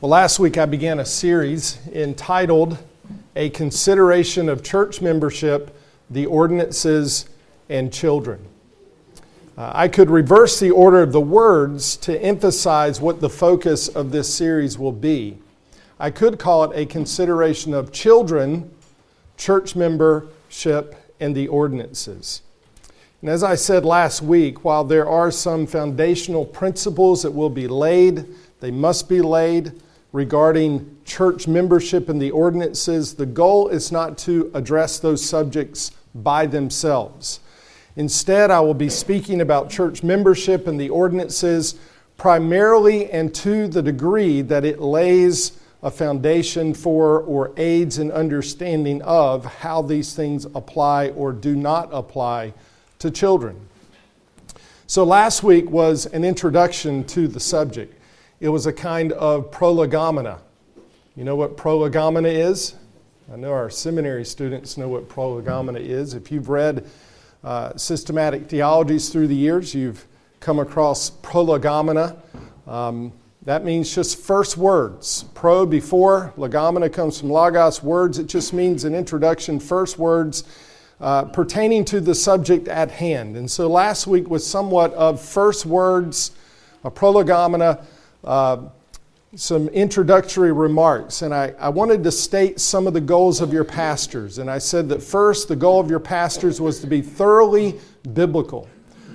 Well, last week I began a series entitled A Consideration of Church Membership, the Ordinances, and Children. Uh, I could reverse the order of the words to emphasize what the focus of this series will be. I could call it a consideration of children, church membership, and the ordinances. And as I said last week, while there are some foundational principles that will be laid, they must be laid regarding church membership and the ordinances. The goal is not to address those subjects by themselves. Instead, I will be speaking about church membership and the ordinances primarily and to the degree that it lays a foundation for or aids in understanding of how these things apply or do not apply to children. So, last week was an introduction to the subject. It was a kind of prolegomena. You know what prolegomena is? I know our seminary students know what prolegomena is. If you've read uh, systematic theologies through the years, you've come across prolegomena. Um, that means just first words. Pro before, legomena comes from logos, words. It just means an introduction, first words uh, pertaining to the subject at hand. And so last week was somewhat of first words, a prolegomena uh, some introductory remarks, and I, I wanted to state some of the goals of your pastors. And I said that first, the goal of your pastors was to be thoroughly biblical.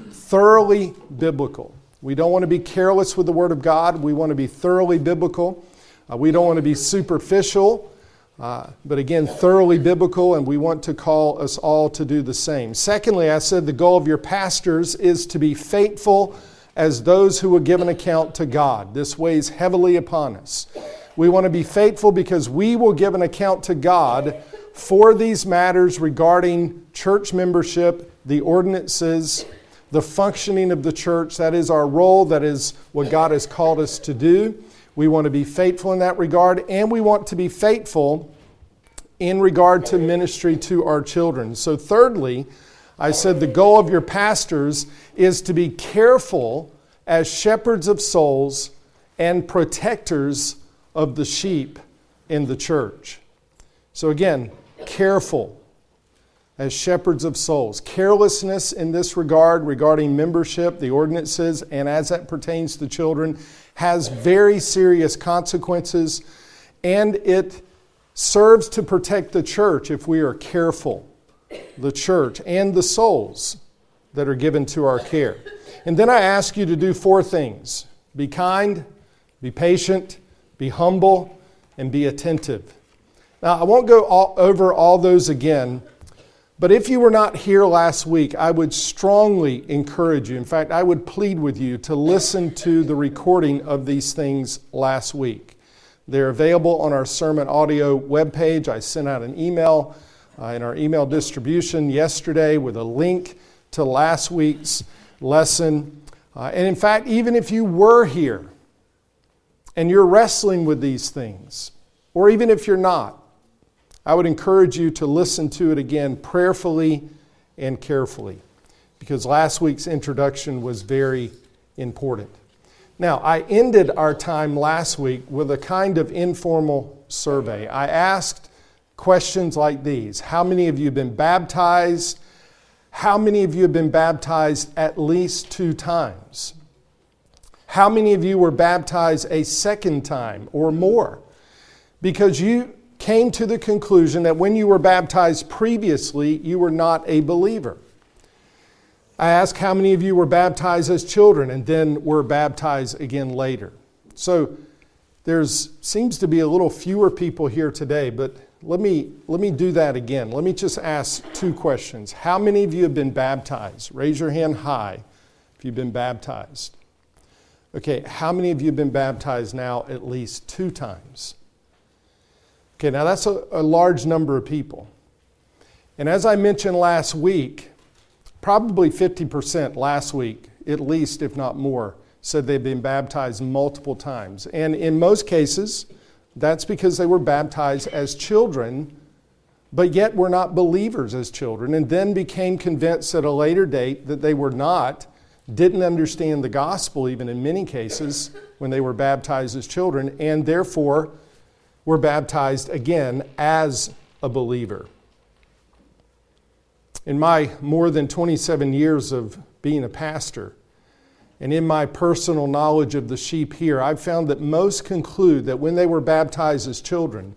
Thoroughly biblical. We don't want to be careless with the Word of God, we want to be thoroughly biblical. Uh, we don't want to be superficial, uh, but again, thoroughly biblical, and we want to call us all to do the same. Secondly, I said the goal of your pastors is to be faithful as those who will give an account to God. This weighs heavily upon us. We want to be faithful because we will give an account to God for these matters regarding church membership, the ordinances, the functioning of the church. That is our role, that is what God has called us to do. We want to be faithful in that regard, and we want to be faithful in regard to ministry to our children. So, thirdly, I said the goal of your pastors is to be careful as shepherds of souls and protectors of the sheep in the church. So, again, careful as shepherds of souls. Carelessness in this regard regarding membership, the ordinances, and as that pertains to children has very serious consequences, and it serves to protect the church if we are careful the church, and the souls that are given to our care. And then I ask you to do four things be kind, be patient, be humble, and be attentive. Now, I won't go all, over all those again, but if you were not here last week, I would strongly encourage you. In fact, I would plead with you to listen to the recording of these things last week. They're available on our sermon audio webpage. I sent out an email in our email distribution yesterday with a link to last week's lesson. Uh, and in fact, even if you were here and you're wrestling with these things, or even if you're not, I would encourage you to listen to it again prayerfully and carefully because last week's introduction was very important. Now, I ended our time last week with a kind of informal survey. I asked questions like these How many of you have been baptized? How many of you have been baptized at least two times? How many of you were baptized a second time or more? Because you came to the conclusion that when you were baptized previously, you were not a believer. I asked how many of you were baptized as children and then were baptized again later. So there seems to be a little fewer people here today, but let me, let me do that again. Let me just ask two questions. How many of you have been baptized? Raise your hand high if you've been baptized. Okay, how many of you have been baptized now at least two times? Okay, now that's a, a large number of people. And as I mentioned last week, probably 50% last week, at least, if not more, said they've been baptized multiple times. And in most cases, that's because they were baptized as children, but yet were not believers as children, and then became convinced at a later date that they were not didn't understand the gospel, even in many cases, when they were baptized as children, and therefore were baptized again as a believer. In my more than 27 years of being a pastor, and in my personal knowledge of the sheep here, I've found that most conclude that when they were baptized as children,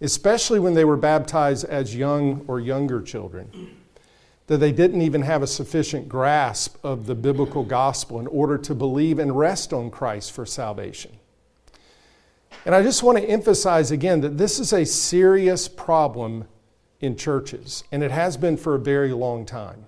especially when they were baptized as young or younger children, that they didn't even have a sufficient grasp of the biblical gospel in order to believe and rest on Christ for salvation. And I just want to emphasize again that this is a serious problem in churches, and it has been for a very long time.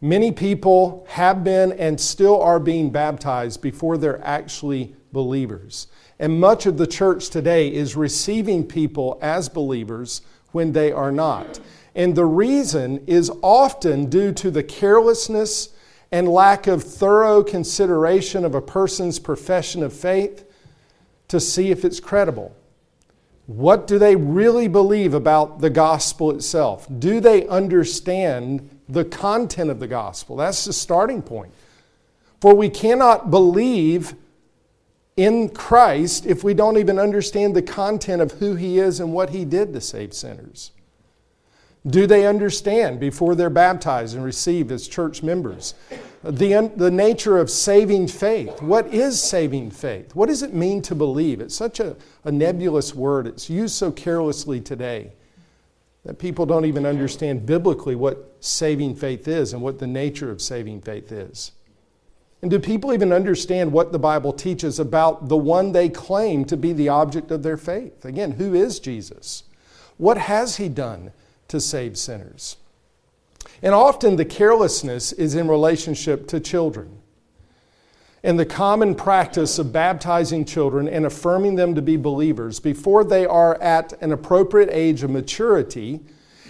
Many people have been and still are being baptized before they're actually believers. And much of the church today is receiving people as believers when they are not. And the reason is often due to the carelessness and lack of thorough consideration of a person's profession of faith to see if it's credible. What do they really believe about the gospel itself? Do they understand the content of the gospel? That's the starting point. For we cannot believe in Christ if we don't even understand the content of who He is and what He did to save sinners. Do they understand before they're baptized and received as church members the, the nature of saving faith? What is saving faith? What does it mean to believe? It's such a, a nebulous word, it's used so carelessly today that people don't even understand biblically what saving faith is and what the nature of saving faith is. And do people even understand what the Bible teaches about the one they claim to be the object of their faith? Again, who is Jesus? What has he done? to save sinners. And often the carelessness is in relationship to children. And the common practice of baptizing children and affirming them to be believers before they are at an appropriate age of maturity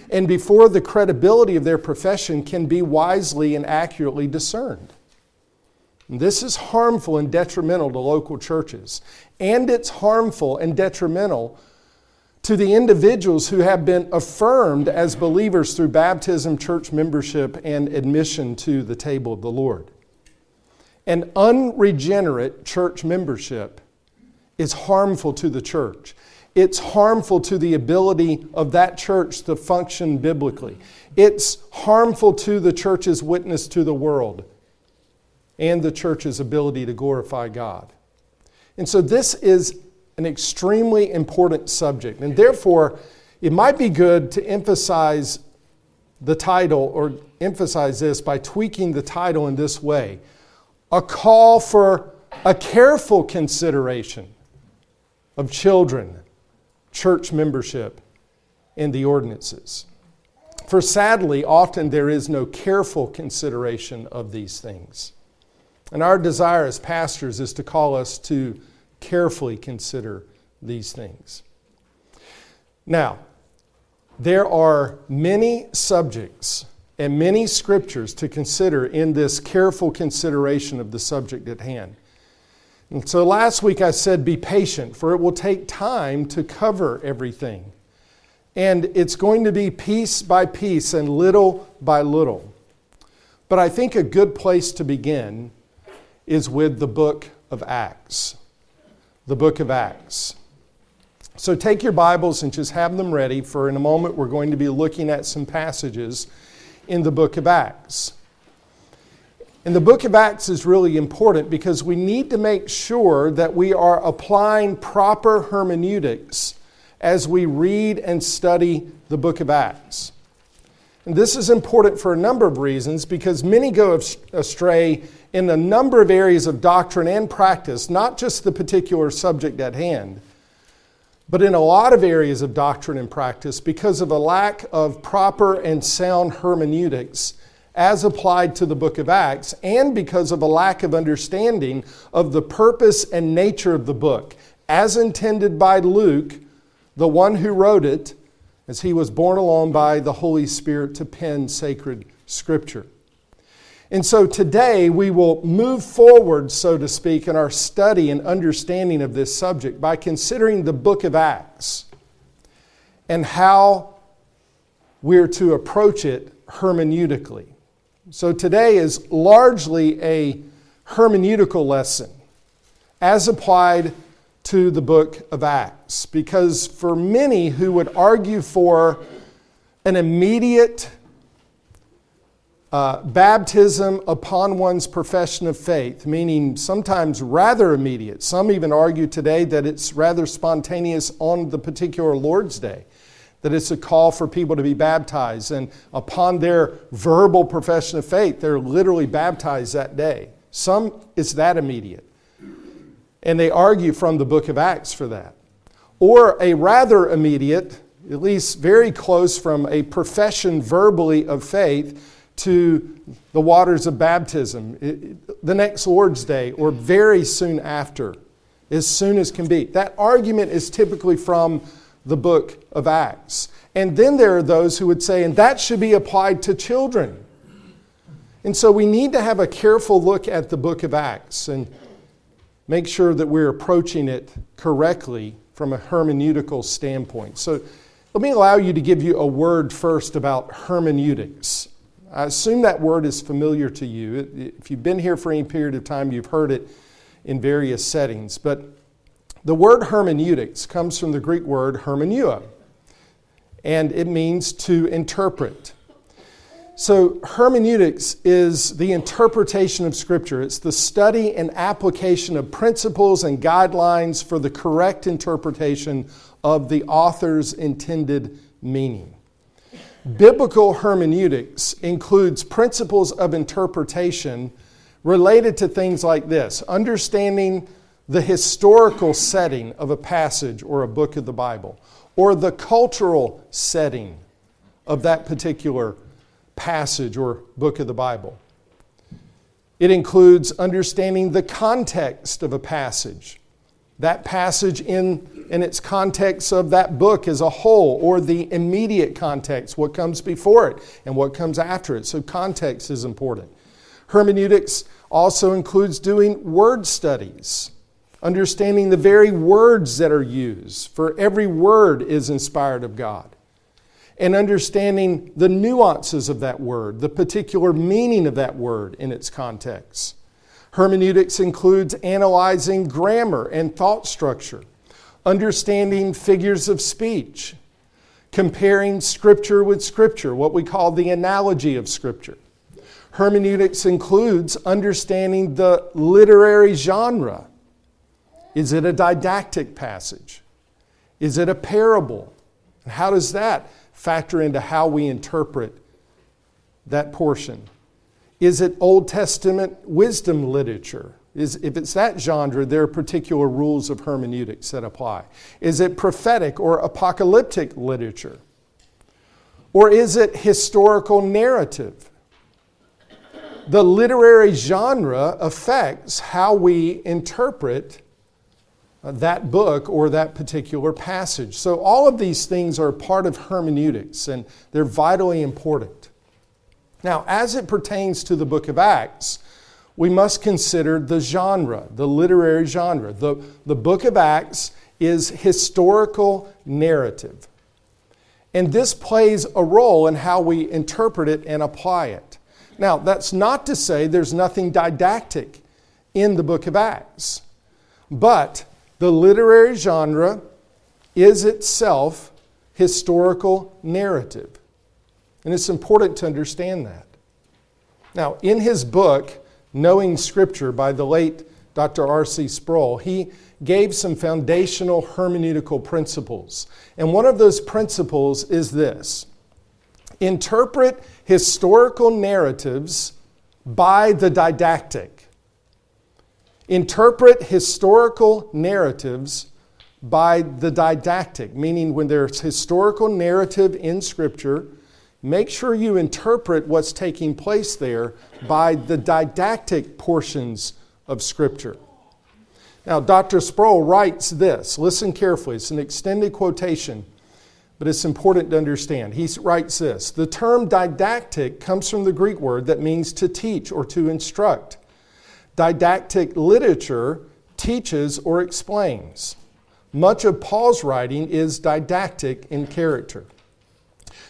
and before the credibility of their profession can be wisely and accurately discerned. And this is harmful and detrimental to local churches. And it's harmful and detrimental to the individuals who have been affirmed as believers through baptism, church membership, and admission to the table of the Lord. An unregenerate church membership is harmful to the church. It's harmful to the ability of that church to function biblically. It's harmful to the church's witness to the world and the church's ability to glorify God. And so, this is an extremely important subject. And therefore, it might be good to emphasize the title or emphasize this by tweaking the title in this way a call for a careful consideration of children, church membership, and the ordinances. For sadly, often there is no careful consideration of these things. And our desire as pastors is to call us to carefully consider these things. Now, there are many subjects and many scriptures to consider in this careful consideration of the subject at hand. And so last week I said, be patient, for it will take time to cover everything. And it's going to be piece by piece and little by little. But I think a good place to begin is with the book of Acts the book of Acts. So take your Bibles and just have them ready, for in a moment we're going to be looking at some passages in the book of Acts. And the book of Acts is really important because we need to make sure that we are applying proper hermeneutics as we read and study the book of Acts. And this is important for a number of reasons because many go astray in a number of areas of doctrine and practice, not just the particular subject at hand, but in a lot of areas of doctrine and practice because of a lack of proper and sound hermeneutics as applied to the book of Acts, and because of a lack of understanding of the purpose and nature of the book, as intended by Luke, the one who wrote it, as he was borne along by the Holy Spirit to pen sacred scripture. And so today we will move forward, so to speak, in our study and understanding of this subject by considering the book of Acts and how we're to approach it hermeneutically. So today is largely a hermeneutical lesson as applied to the book of Acts. Because for many who would argue for an immediate uh, baptism upon one's profession of faith, meaning sometimes rather immediate. Some even argue today that it's rather spontaneous on the particular Lord's Day, that it's a call for people to be baptized. And upon their verbal profession of faith, they're literally baptized that day. Some, it's that immediate. And they argue from the book of Acts for that. Or a rather immediate, at least very close from a profession verbally of faith to the waters of baptism, the next Lord's Day, or very soon after, as soon as can be. That argument is typically from the book of Acts. And then there are those who would say, and that should be applied to children. And so we need to have a careful look at the book of Acts and make sure that we're approaching it correctly from a hermeneutical standpoint. So let me allow you to give you a word first about hermeneutics. I assume that word is familiar to you. If you've been here for any period of time, you've heard it in various settings. But the word hermeneutics comes from the Greek word hermeneuo, and it means to interpret. So, hermeneutics is the interpretation of Scripture. It's the study and application of principles and guidelines for the correct interpretation of the author's intended meaning. Biblical hermeneutics includes principles of interpretation related to things like this understanding the historical setting of a passage or a book of the Bible, or the cultural setting of that particular passage or book of the Bible. It includes understanding the context of a passage, that passage in, in its context of that book as a whole, or the immediate context, what comes before it and what comes after it. So, context is important. Hermeneutics also includes doing word studies, understanding the very words that are used, for every word is inspired of God, and understanding the nuances of that word, the particular meaning of that word in its context. Hermeneutics includes analyzing grammar and thought structure, understanding figures of speech, comparing Scripture with Scripture, what we call the analogy of Scripture. Hermeneutics includes understanding the literary genre. Is it a didactic passage? Is it a parable? And how does that factor into how we interpret that portion? Is it Old Testament wisdom literature? Is, if it's that genre, there are particular rules of hermeneutics that apply. Is it prophetic or apocalyptic literature? Or is it historical narrative? The literary genre affects how we interpret that book or that particular passage. So, all of these things are part of hermeneutics and they're vitally important. Now, as it pertains to the book of Acts, we must consider the genre, the literary genre. The, the book of Acts is historical narrative. And this plays a role in how we interpret it and apply it. Now, that's not to say there's nothing didactic in the book of Acts, but the literary genre is itself historical narrative. And it's important to understand that. Now, in his book, Knowing Scripture, by the late Dr. R.C. Sproul, he gave some foundational hermeneutical principles. And one of those principles is this interpret historical narratives by the didactic. Interpret historical narratives by the didactic, meaning when there's historical narrative in Scripture, make sure you interpret what's taking place there by the didactic portions of Scripture. Now, Dr. Sproul writes this. Listen carefully. It's an extended quotation, but it's important to understand. He writes this The term didactic comes from the Greek word that means to teach or to instruct. Didactic literature teaches or explains. Much of Paul's writing is didactic in character.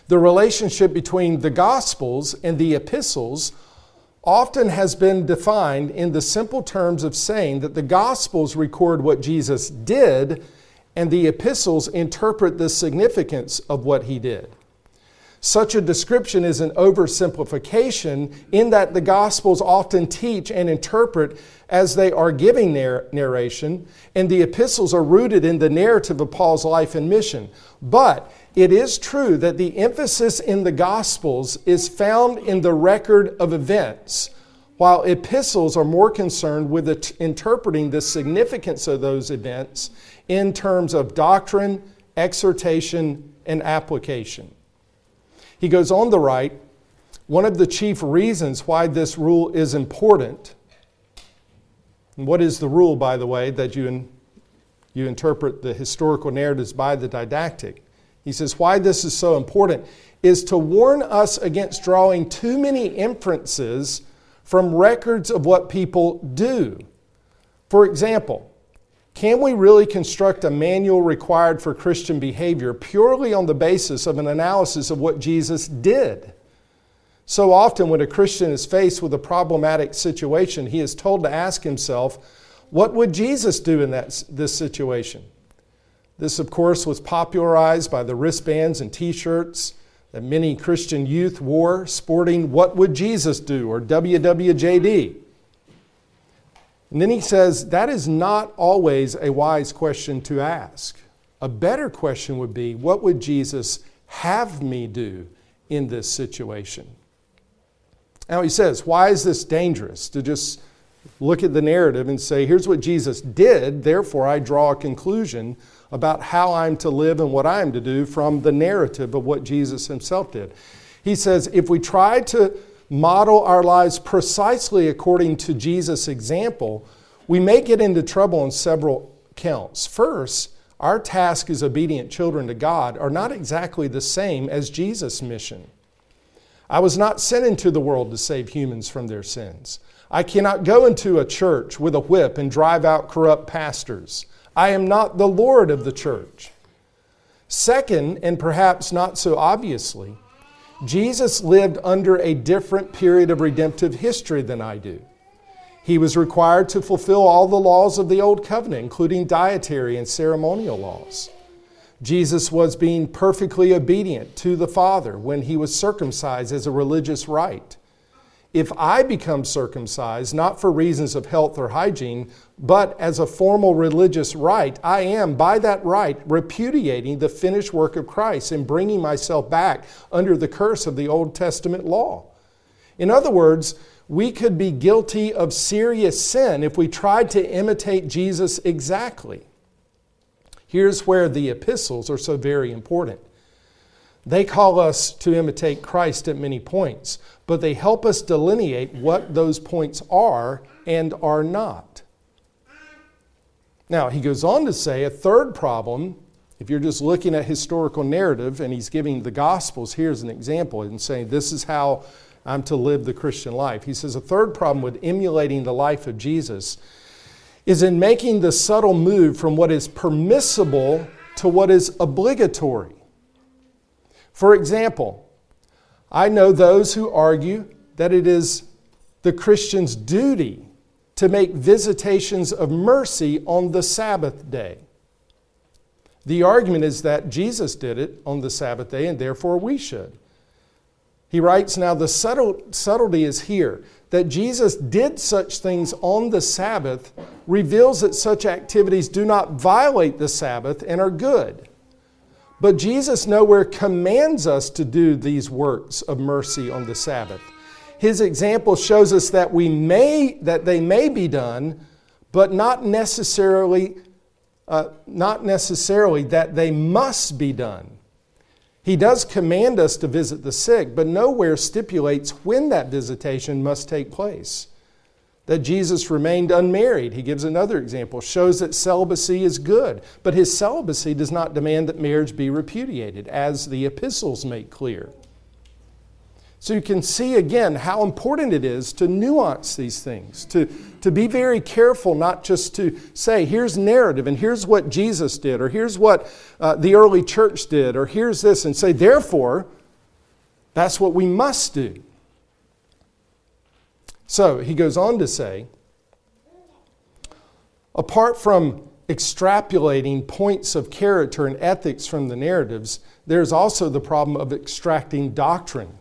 The relationship between the Gospels and the epistles often has been defined in the simple terms of saying that the Gospels record what Jesus did and the epistles interpret the significance of what he did. Such a description is an oversimplification in that the Gospels often teach and interpret as they are giving their narration, and the epistles are rooted in the narrative of Paul's life and mission. But it is true that the emphasis in the Gospels is found in the record of events, while epistles are more concerned with interpreting the significance of those events in terms of doctrine, exhortation, and application. He goes on to write one of the chief reasons why this rule is important. And what is the rule, by the way, that you, in, you interpret the historical narratives by the didactic? He says, why this is so important is to warn us against drawing too many inferences from records of what people do. For example, can we really construct a manual required for Christian behavior purely on the basis of an analysis of what Jesus did? So often, when a Christian is faced with a problematic situation, he is told to ask himself, What would Jesus do in that, this situation? This, of course, was popularized by the wristbands and t shirts that many Christian youth wore, sporting What Would Jesus Do? or WWJD. And then he says that is not always a wise question to ask. A better question would be what would Jesus have me do in this situation? Now he says, why is this dangerous to just look at the narrative and say, here's what Jesus did, therefore I draw a conclusion about how I'm to live and what I'm to do from the narrative of what Jesus himself did. He says, if we try to model our lives precisely according to Jesus' example, we may get into trouble on several counts. First, our task as obedient children to God are not exactly the same as Jesus' mission. I was not sent into the world to save humans from their sins. I cannot go into a church with a whip and drive out corrupt pastors. I am not the Lord of the church. Second, and perhaps not so obviously, Jesus lived under a different period of redemptive history than I do. He was required to fulfill all the laws of the Old Covenant, including dietary and ceremonial laws. Jesus was being perfectly obedient to the Father when he was circumcised as a religious rite. If I become circumcised, not for reasons of health or hygiene, but as a formal religious rite, I am, by that rite, repudiating the finished work of Christ and bringing myself back under the curse of the Old Testament law. In other words, we could be guilty of serious sin if we tried to imitate Jesus exactly. Here's where the epistles are so very important. They call us to imitate Christ at many points, but they help us delineate what those points are and are not. Now, he goes on to say a third problem, if you're just looking at historical narrative and he's giving the Gospels, here's an example, and saying this is how I'm to live the Christian life. He says a third problem with emulating the life of Jesus is in making the subtle move from what is permissible to what is obligatory. For example, I know those who argue that it is the Christian's duty to make visitations of mercy on the Sabbath day. The argument is that Jesus did it on the Sabbath day and therefore we should. He writes, Now the subtle, subtlety is here that Jesus did such things on the Sabbath reveals that such activities do not violate the Sabbath and are good. But Jesus nowhere commands us to do these works of mercy on the Sabbath. His example shows us that we may that they may be done, but not necessarily uh, not necessarily that they must be done. He does command us to visit the sick, but nowhere stipulates when that visitation must take place that Jesus remained unmarried. He gives another example, shows that celibacy is good, but his celibacy does not demand that marriage be repudiated, as the epistles make clear. So you can see again how important it is to nuance these things, to, to be very careful not just to say, here's narrative and here's what Jesus did, or here's what uh, the early church did, or here's this, and say, therefore, that's what we must do. So he goes on to say apart from extrapolating points of character and ethics from the narratives, there's also the problem of extracting doctrine.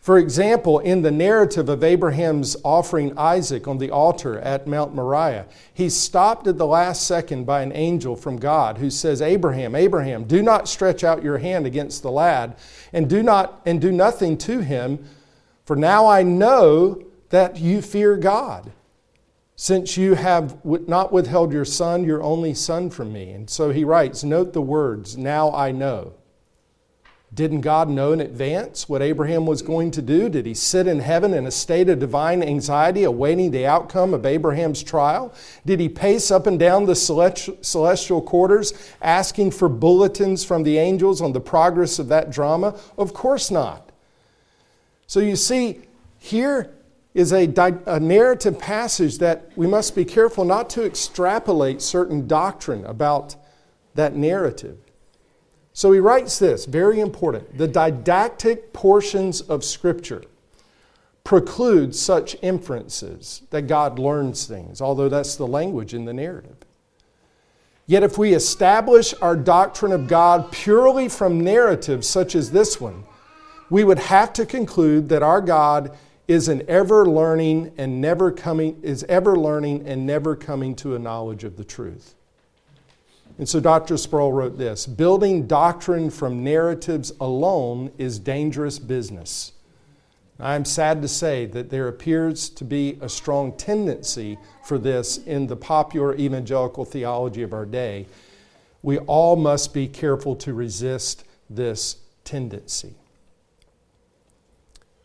For example, in the narrative of Abraham's offering Isaac on the altar at Mount Moriah, he's stopped at the last second by an angel from God who says, Abraham, Abraham, do not stretch out your hand against the lad and do, not, and do nothing to him, for now I know that you fear God since you have not withheld your son, your only son, from me. And so he writes, Note the words, now I know. Didn't God know in advance what Abraham was going to do? Did he sit in heaven in a state of divine anxiety, awaiting the outcome of Abraham's trial? Did he pace up and down the celestial quarters, asking for bulletins from the angels on the progress of that drama? Of course not. So you see, here is a, a, narrative passage that we must be careful not to extrapolate certain doctrine about that narrative. So he writes this, very important. The didactic portions of Scripture preclude such inferences that God learns things, although that's the language in the narrative. Yet, if we establish our doctrine of God purely from narratives such as this one, we would have to conclude that our God is an ever learning and never coming is ever learning and never coming to a knowledge of the truth. And so Dr. Sproul wrote this building doctrine from narratives alone is dangerous business. I'm sad to say that there appears to be a strong tendency for this in the popular evangelical theology of our day. We all must be careful to resist this tendency.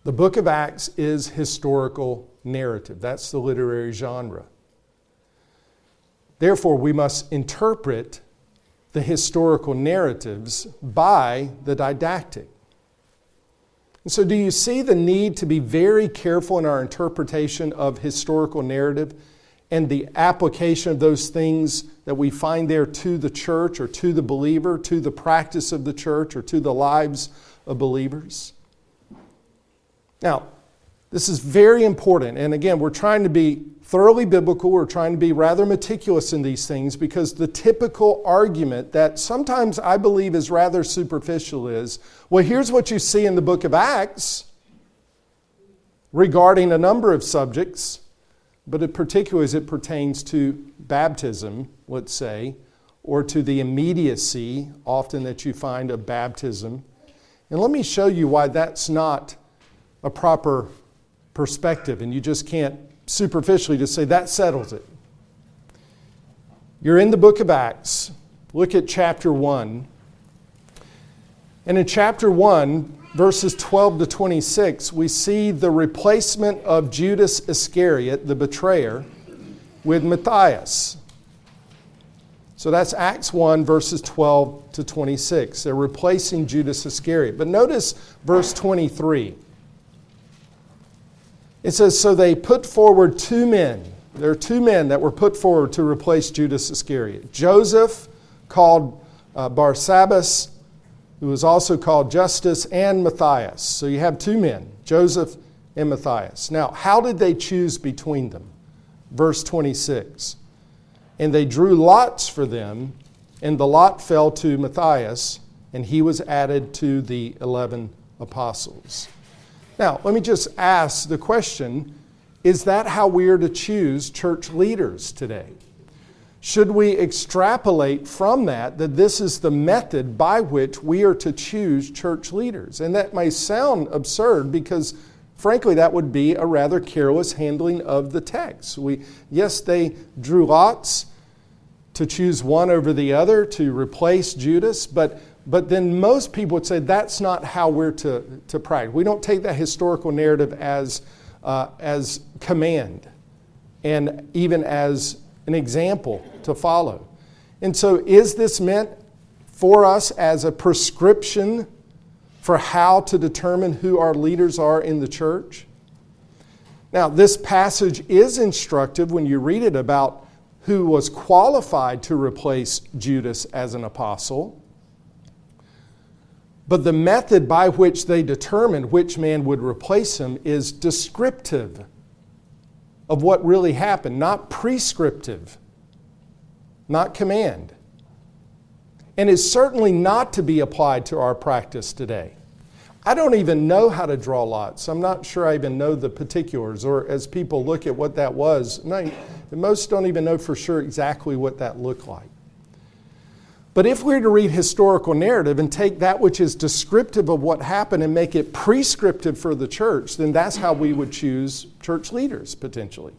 The book of Acts is historical narrative. That's the literary genre. Therefore, we must interpret the historical narratives by the didactic. And so, do you see the need to be very careful in our interpretation of historical narrative and the application of those things that we find there to the church or to the believer, to the practice of the church or to the lives of believers? Now, this is very important. And again, we're trying to be thoroughly biblical. We're trying to be rather meticulous in these things because the typical argument that sometimes I believe is rather superficial is well, here's what you see in the book of Acts regarding a number of subjects, but in particular as it pertains to baptism, let's say, or to the immediacy often that you find of baptism. And let me show you why that's not a proper perspective, and you just can't superficially just say that settles it. You're in the book of Acts. Look at chapter 1. And in chapter 1, verses 12 to 26, we see the replacement of Judas Iscariot, the betrayer, with Matthias. So that's Acts 1, verses 12 to 26. They're replacing Judas Iscariot. But notice verse 23. It says, So they put forward two men. There are two men that were put forward to replace Judas Iscariot Joseph, called uh, Barsabbas, who was also called Justus, and Matthias. So you have two men, Joseph and Matthias. Now, how did they choose between them? Verse 26. And they drew lots for them, and the lot fell to Matthias, and he was added to the 11 apostles. Now, let me just ask the question is that how we are to choose church leaders today? Should we extrapolate from that that this is the method by which we are to choose church leaders? And that may sound absurd because, frankly, that would be a rather careless handling of the text. We, yes, they drew lots to choose one over the other to replace Judas, but but then most people would say that's not how we're to, to practice. We don't take that historical narrative as, uh, as command and even as an example to follow. And so, is this meant for us as a prescription for how to determine who our leaders are in the church? Now, this passage is instructive when you read it about who was qualified to replace Judas as an apostle. But the method by which they determined which man would replace him is descriptive of what really happened, not prescriptive, not command. And is certainly not to be applied to our practice today. I don't even know how to draw lots. I'm not sure I even know the particulars, or as people look at what that was, most don't even know for sure exactly what that looked like. But if we are to read historical narrative and take that which is descriptive of what happened and make it prescriptive for the church, then that's how we would choose church leaders potentially.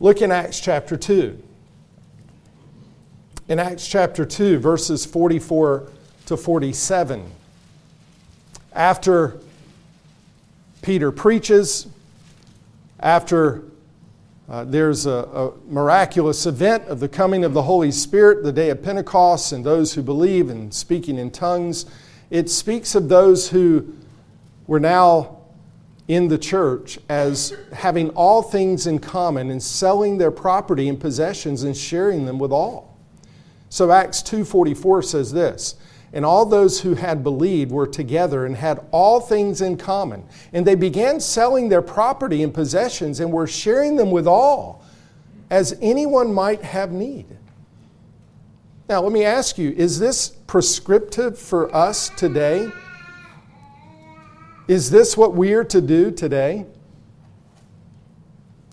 Look in Acts chapter 2. In Acts chapter 2, verses 44 to 47, after Peter preaches, after uh, there's a, a, miraculous event of the coming of the Holy Spirit, the day of Pentecost, and those who believe and speaking in tongues. It speaks of those who were now in the church as having all things in common and selling their property and possessions and sharing them with all. So Acts 2:44 says this, and all those who had believed were together and had all things in common. And they began selling their property and possessions and were sharing them with all, as anyone might have need. Now, let me ask you is this prescriptive for us today? Is this what we are to do today?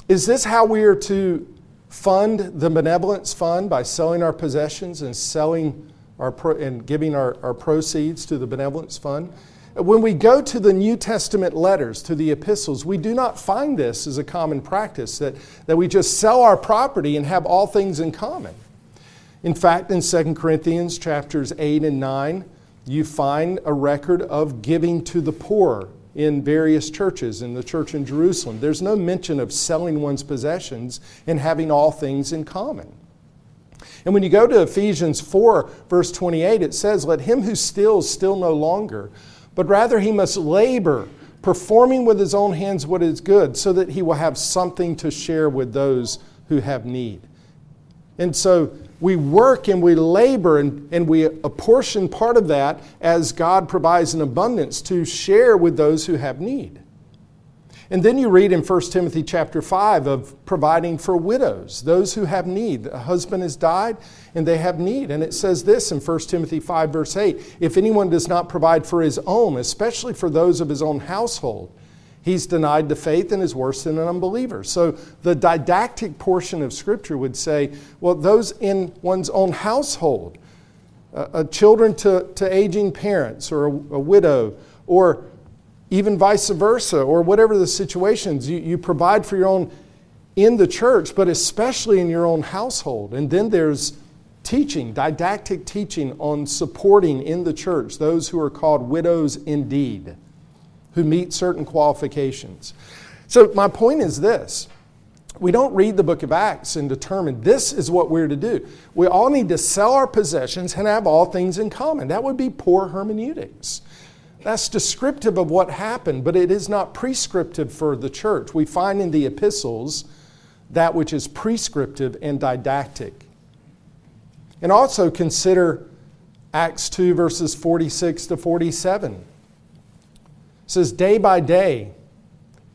Is this how we are to fund the benevolence fund by selling our possessions and selling our pro- and giving our, our proceeds to the benevolence fund. When we go to the New Testament letters, to the epistles, we do not find this as a common practice that, that we just sell our property and have all things in common. In fact, in 2 Corinthians chapters 8 and 9, you find a record of giving to the poor in various churches in the church in Jerusalem. There's no mention of selling one's possessions and having all things in common. And when you go to Ephesians 4, verse 28, it says, Let him who steals steal no longer, but rather he must labor, performing with his own hands what is good, so that he will have something to share with those who have need. And so we work and we labor and, and we apportion part of that as God provides an abundance to share with those who have need. And then you read in 1 Timothy chapter 5 of providing for widows, those who have need. A husband has died and they have need. And it says this in 1 Timothy 5, verse 8 if anyone does not provide for his own, especially for those of his own household, he's denied the faith and is worse than an unbeliever. So the didactic portion of Scripture would say, well, those in one's own household, uh, children to, to aging parents or a, a widow, or even vice versa, or whatever the situations. You, you provide for your own in the church, but especially in your own household. And then there's teaching, didactic teaching on supporting in the church those who are called widows indeed, who meet certain qualifications. So, my point is this we don't read the book of Acts and determine this is what we're to do. We all need to sell our possessions and have all things in common. That would be poor hermeneutics. That's descriptive of what happened, but it is not prescriptive for the church. We find in the epistles that which is prescriptive and didactic. And also consider Acts 2, verses 46 to 47. It says, Day by day,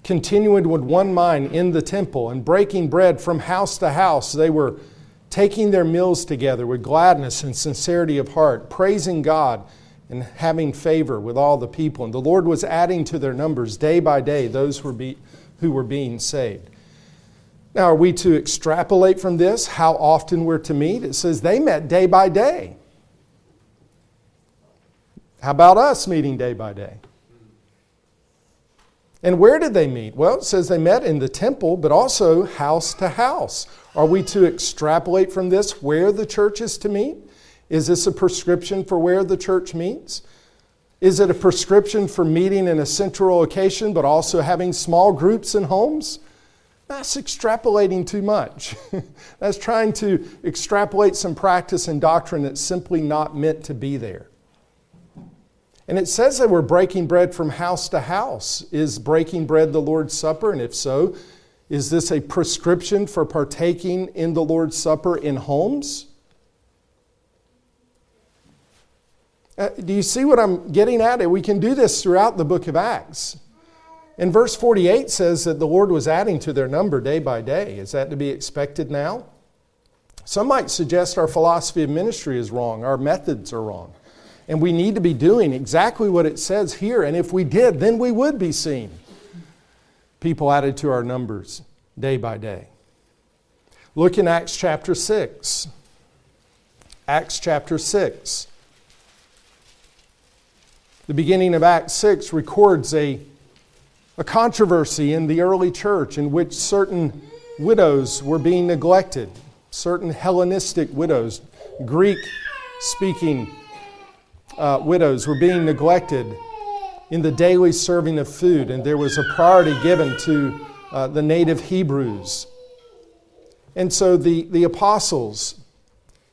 continuing with one mind in the temple and breaking bread from house to house, they were taking their meals together with gladness and sincerity of heart, praising God and having favor with all the people. And the Lord was adding to their numbers day by day those who were, be, who were being saved. Now, are we to extrapolate from this how often we're to meet? It says they met day by day. How about us meeting day by day? And where did they meet? Well, it says they met in the temple, but also house to house. Are we to extrapolate from this where the church is to meet? Is this a prescription for where the church meets? Is it a prescription for meeting in a central location but also having small groups in homes? That's extrapolating too much. that's trying to extrapolate some practice and doctrine that's simply not meant to be there. And it says that we're breaking bread from house to house. Is breaking bread the Lord's Supper? And if so, is this a prescription for partaking in the Lord's Supper in homes? Uh, do you see what I'm getting at? We can do this throughout the book of Acts. And verse 48 says that the Lord was adding to their number day by day. Is that to be expected now? Some might suggest our philosophy of ministry is wrong, our methods are wrong. And we need to be doing exactly what it says here. And if we did, then we would be seeing people added to our numbers day by day. Look in Acts chapter 6. Acts chapter 6. The beginning of Acts 6 records a a controversy in the early church in which certain widows were being neglected, certain Hellenistic widows, Greek speaking uh, widows were being neglected in the daily serving of food, and there was a priority given to uh, the native Hebrews. And so the, the apostles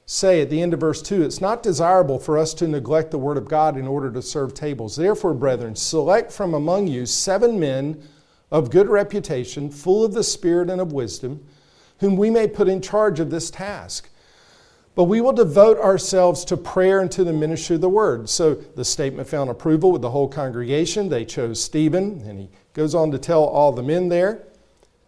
say at the end of verse 2 it's not desirable for us to neglect the word of God in order to serve tables. Therefore, brethren, select from among you seven men of good reputation, full of the Spirit and of wisdom, whom we may put in charge of this task. But we will devote ourselves to prayer and to the ministry of the word. So the statement found approval with the whole congregation. They chose Stephen, and he goes on to tell all the men there.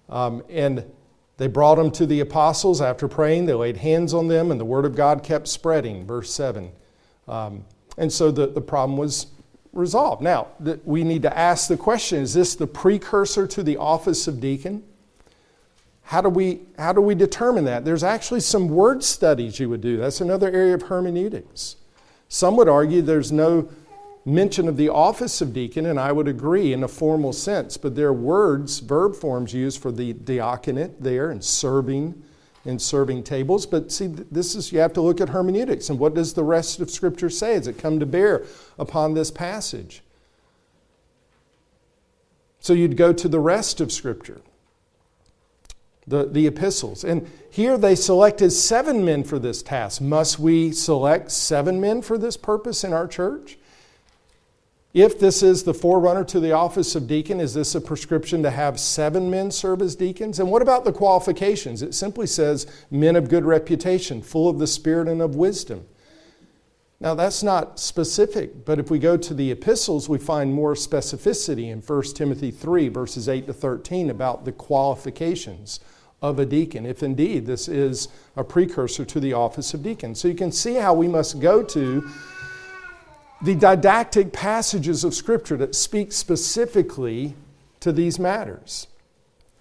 Um, and they brought them to the apostles after praying. They laid hands on them, and the word of God kept spreading. Verse 7. Um, and so the, the problem was resolved. Now, th- we need to ask the question is this the precursor to the office of deacon? How do, we, how do we determine that? There's actually some word studies you would do. That's another area of hermeneutics. Some would argue there's no mention of the office of deacon, and I would agree in a formal sense, but there are words, verb forms used for the diaconate there and serving and serving tables. But see, this is, you have to look at hermeneutics and what does the rest of Scripture say? Does it come to bear upon this passage? So you'd go to the rest of Scripture. The, the epistles. And here they selected seven men for this task. Must we select seven men for this purpose in our church? If this is the forerunner to the office of deacon, is this a prescription to have seven men serve as deacons? And what about the qualifications? It simply says men of good reputation, full of the Spirit and of wisdom. Now, that's not specific, but if we go to the epistles, we find more specificity in 1 Timothy 3, verses 8 to 13, about the qualifications of a deacon, if indeed this is a precursor to the office of deacon. So you can see how we must go to the didactic passages of Scripture that speak specifically to these matters.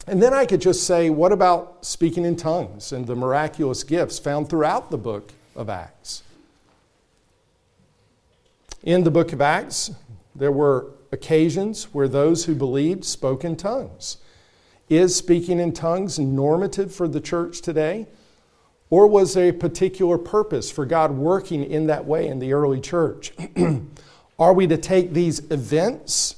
And then I could just say, what about speaking in tongues and the miraculous gifts found throughout the book of Acts? In the book of Acts, there were occasions where those who believed spoke in tongues. Is speaking in tongues normative for the church today? Or was there a particular purpose for God working in that way in the early church? Are we to take these events,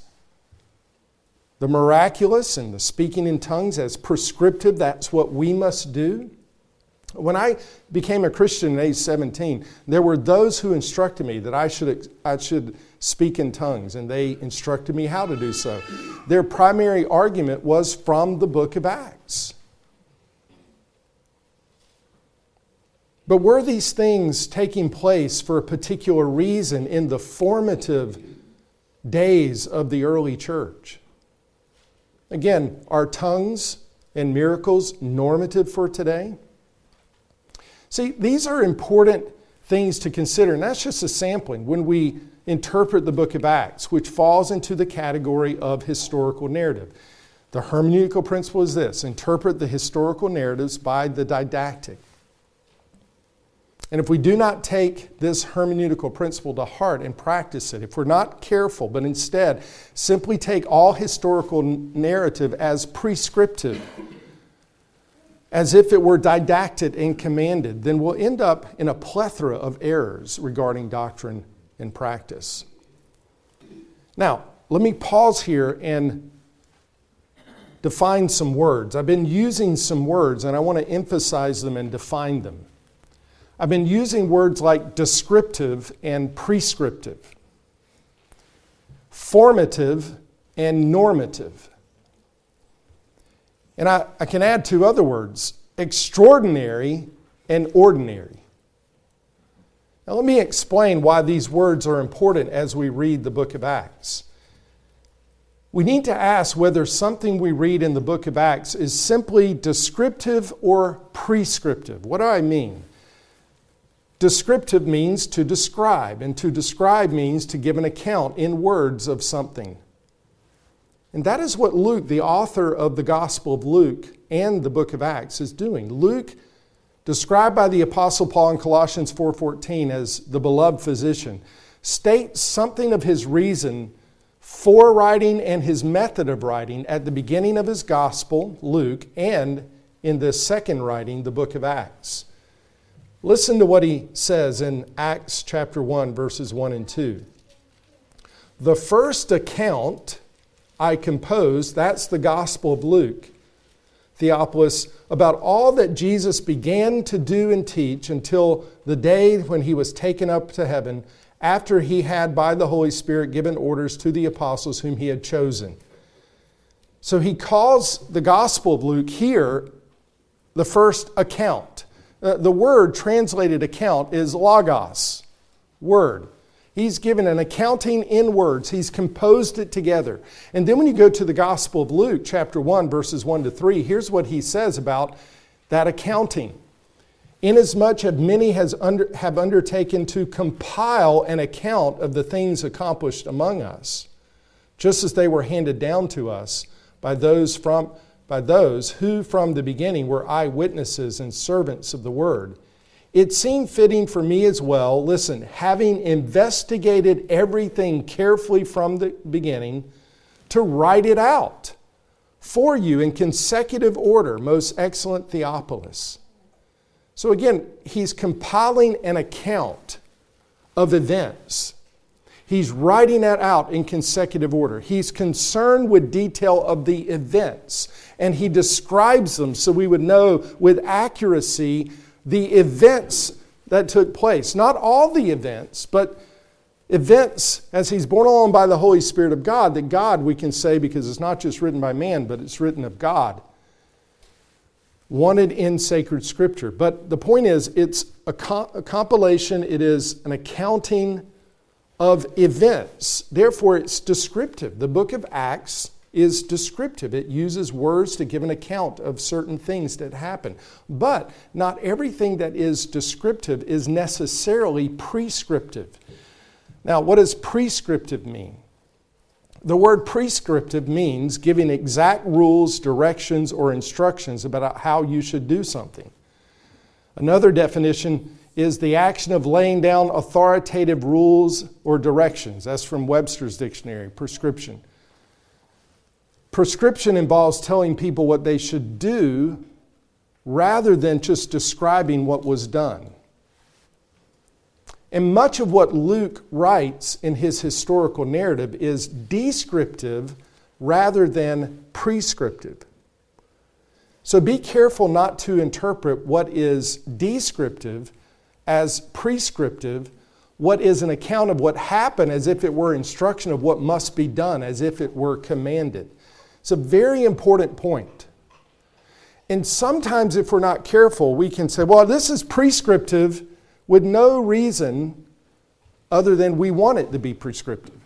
the miraculous and the speaking in tongues, as prescriptive? That's what we must do? When I became a Christian at age 17, there were those who instructed me that I should, I should speak in tongues, and they instructed me how to do so. Their primary argument was from the book of Acts. But were these things taking place for a particular reason in the formative days of the early church? Again, are tongues and miracles normative for today? See, these are important things to consider, and that's just a sampling when we interpret the book of Acts, which falls into the category of historical narrative. The hermeneutical principle is this interpret the historical narratives by the didactic. And if we do not take this hermeneutical principle to heart and practice it, if we're not careful, but instead simply take all historical narrative as prescriptive, as if it were didactic and commanded, then we'll end up in a plethora of errors regarding doctrine and practice. Now, let me pause here and define some words. I've been using some words and I want to emphasize them and define them. I've been using words like descriptive and prescriptive, formative and normative. And I, I can add two other words extraordinary and ordinary. Now, let me explain why these words are important as we read the book of Acts. we need to ask whether something we read in the book of Acts is simply descriptive or prescriptive. What do I mean? Descriptive means to describe, and to describe means to give an account in words of something. And that is what Luke, the author of the Gospel of Luke and the book of Acts, is doing. Luke, described by the apostle Paul in Colossians 4:14 as the beloved physician, states something of his reason for writing and his method of writing at the beginning of his gospel, Luke, and in the second writing, the book of Acts. Listen to what he says in Acts chapter 1, verses 1 and 2. The first account I composed, that's the Gospel of Luke, Theophilus, about all that Jesus began to do and teach until the day when he was taken up to heaven, after he had, by the Holy Spirit, given orders to the apostles whom he had chosen. So he calls the Gospel of Luke here the first account. Uh, the word translated account is logos, word. He's given an accounting in words. He's composed it together. And then when you go to the Gospel of Luke, chapter 1, verses 1 to 3, here's what he says about that accounting. Inasmuch as many has under, have undertaken to compile an account of the things accomplished among us, just as they were handed down to us by those from by those who from the beginning were eyewitnesses and servants of the word. It seemed fitting for me as well, listen, having investigated everything carefully from the beginning, to write it out for you in consecutive order, most excellent Theophilus. So again, he's compiling an account of events He's writing that out in consecutive order. He's concerned with detail of the events, and he describes them so we would know with accuracy the events that took place. Not all the events, but events as he's borne along by the Holy Spirit of God, that God, we can say, because it's not just written by man, but it's written of God, wanted in sacred scripture. But the point is, it's a, a compilation, it is an accounting of events. Therefore, it's descriptive. The book of Acts is descriptive. It uses words to give an account of certain things that happen. But not everything that is descriptive is necessarily prescriptive. Now, what does prescriptive mean? The word prescriptive means giving exact rules, directions, or instructions about how you should do something. Another definition is the action of laying down authoritative rules or directions. That's from Webster's dictionary, prescription. Prescription involves telling people what they should do rather than just describing what was done. And much of what Luke writes in his historical narrative is descriptive rather than prescriptive. So be careful not to interpret what is descriptive as prescriptive, what is an account of what happened as if it were instruction of what must be done, as if it were commanded. It's a very important point. And sometimes, if we're not careful, we can say, well, this is prescriptive with no reason other than we want it to be prescriptive.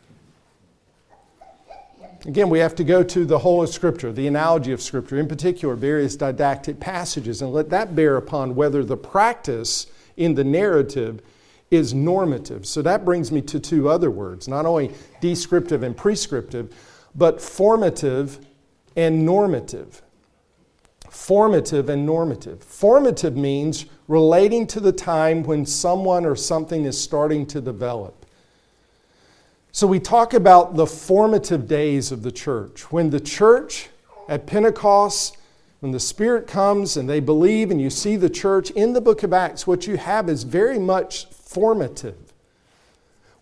Again, we have to go to the whole of Scripture, the analogy of Scripture, in particular, various didactic passages, and let that bear upon whether the practice in the narrative is normative. So that brings me to two other words not only descriptive and prescriptive, but formative and normative. Formative and normative. Formative means relating to the time when someone or something is starting to develop. So we talk about the formative days of the church. When the church at Pentecost when the Spirit comes and they believe and you see the church in the book of Acts, what you have is very much formative.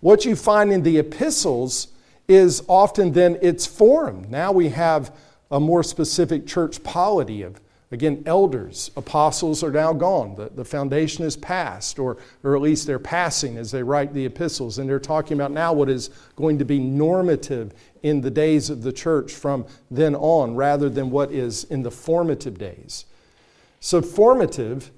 What you find in the epistles is often then it's formed. Now we have a more specific church polity of Again, elders, apostles are now gone. The, the foundation is passed, or, or at least they're passing as they write the epistles. And they're talking about now what is going to be normative in the days of the church from then on, rather than what is in the formative days. So, formative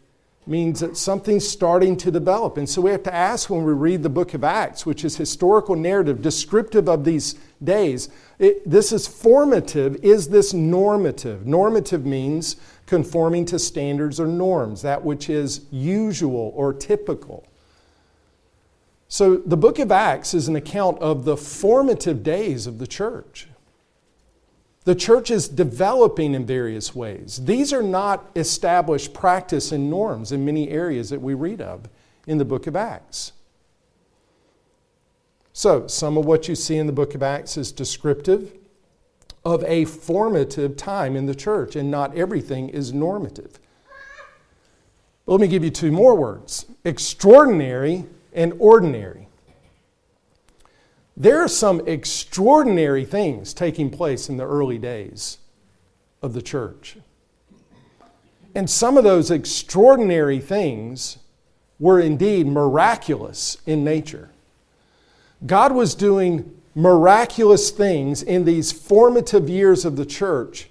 means that something's starting to develop. And so we have to ask when we read the book of Acts, which is historical narrative descriptive of these days, it, this is formative. Is this normative? Normative means conforming to standards or norms, that which is usual or typical. So the book of Acts is an account of the formative days of the church. The church is developing in various ways. These are not established practice and norms in many areas that we read of in the book of Acts. So, some of what you see in the book of Acts is descriptive of a formative time in the church, and not everything is normative. But let me give you two more words extraordinary and ordinary. There are some extraordinary things taking place in the early days of the church. And some of those extraordinary things were indeed miraculous in nature. God was doing miraculous things in these formative years of the church,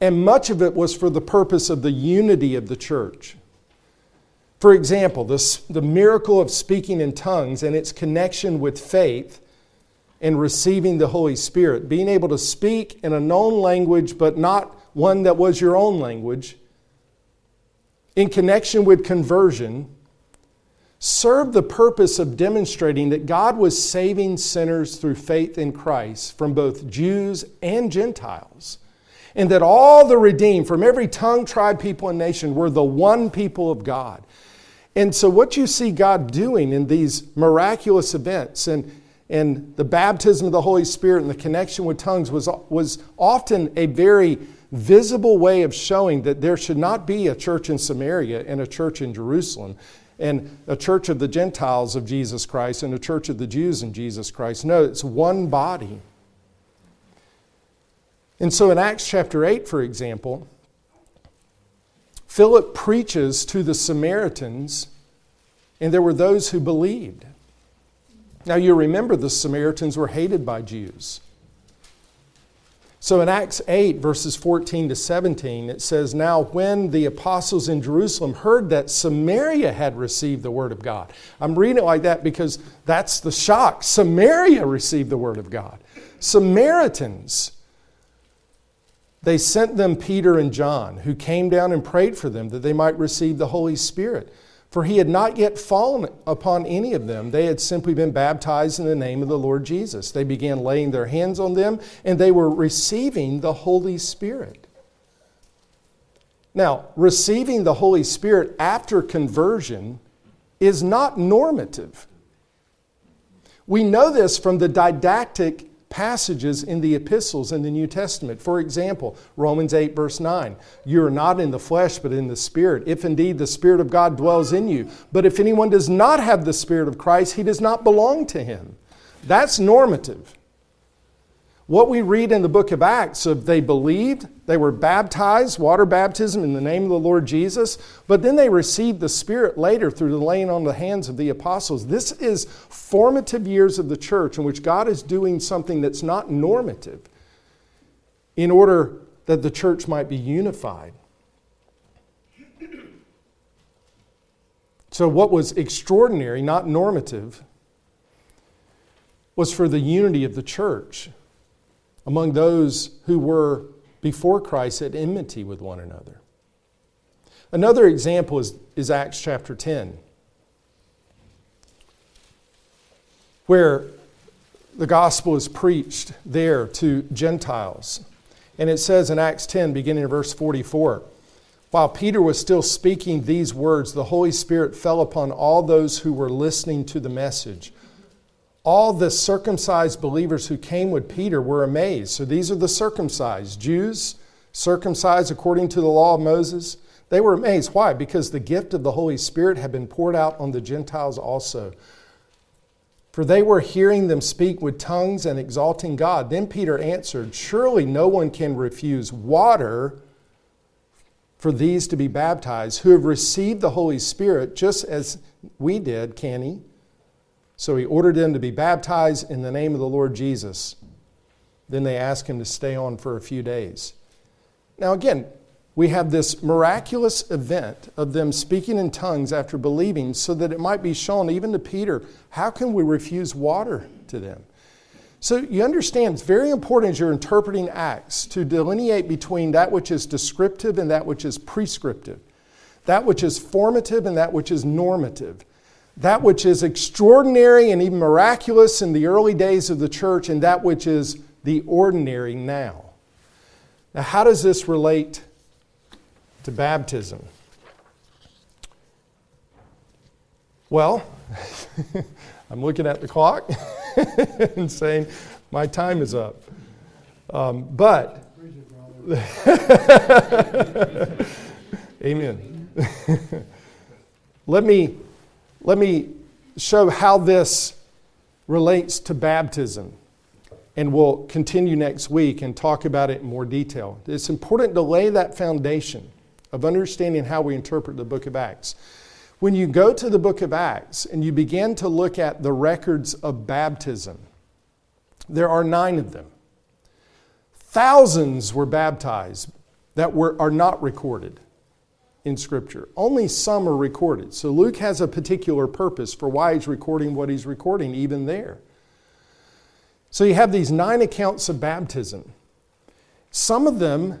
and much of it was for the purpose of the unity of the church. For example, this, the miracle of speaking in tongues and its connection with faith and receiving the Holy Spirit, being able to speak in a known language, but not one that was your own language, in connection with conversion served the purpose of demonstrating that God was saving sinners through faith in Christ from both Jews and Gentiles, and that all the redeemed from every tongue, tribe, people, and nation were the one people of God. And so, what you see God doing in these miraculous events and, and the baptism of the Holy Spirit and the connection with tongues was, was often a very visible way of showing that there should not be a church in Samaria and a church in Jerusalem and a church of the Gentiles of Jesus Christ and a church of the Jews in Jesus Christ. No, it's one body. And so in Acts chapter 8, for example, Philip preaches to the Samaritans, and there were those who believed. Now you remember the Samaritans were hated by Jews. So in Acts 8, verses 14 to 17, it says, Now when the apostles in Jerusalem heard that Samaria had received the word of God, I'm reading it like that because that's the shock. Samaria received the word of God. Samaritans, they sent them Peter and John, who came down and prayed for them that they might receive the Holy Spirit. For he had not yet fallen upon any of them. They had simply been baptized in the name of the Lord Jesus. They began laying their hands on them, and they were receiving the Holy Spirit. Now, receiving the Holy Spirit after conversion is not normative. We know this from the didactic passages in the epistles in the New Testament. For example, Romans 8, verse 9 You are not in the flesh, but in the Spirit, if indeed the Spirit of God dwells in you. But if anyone does not have the Spirit of Christ, he does not belong to him. That's normative. What we read in the book of Acts of they believed, they were baptized, water baptism in the name of the Lord Jesus, but then they received the Spirit later through the laying on the hands of the apostles. This is formative years of the church in which God is doing something that's not normative in order that the church might be unified. So, what was extraordinary, not normative, was for the unity of the church among those who were before Christ at enmity with one another. Another example is, is Acts chapter 10, where the gospel is preached there to Gentiles. And it says in Acts 10, beginning in verse 44, while Peter was still speaking these words, the Holy Spirit fell upon all those who were listening to the message all the circumcised believers who came with Peter were amazed. So these are the circumcised Jews, circumcised according to the law of Moses. They were amazed. Why? Because the gift of the Holy Spirit had been poured out on the Gentiles also. For they were hearing them speak with tongues and exalting God. Then Peter answered, Surely no one can refuse water for these to be baptized who have received the Holy Spirit just as we did, can he? So he ordered them to be baptized in the name of the Lord Jesus. Then they asked him to stay on for a few days. Now, again, we have this miraculous event of them speaking in tongues after believing, so that it might be shown even to Peter how can we refuse water to them? So you understand, it's very important as you're interpreting Acts to delineate between that which is descriptive and that which is prescriptive, that which is formative and that which is normative, that which is extraordinary and even miraculous in the early days of the church, and that which is the ordinary now. Now, how does this relate to baptism? Well, I'm looking at the clock and saying, My time is up. Um, but, amen. let, me, let me show how this relates to baptism and we'll continue next week and talk about it in more detail. It's important to lay that foundation of understanding how we interpret the book of Acts. When you go to the book of Acts and you begin to look at the records of baptism, there are nine of them. Thousands were baptized that were, are not recorded in Scripture. Only some are recorded. So Luke has a particular purpose for why he's recording what he's recording, even there. So you have these nine accounts of baptism. Some of them,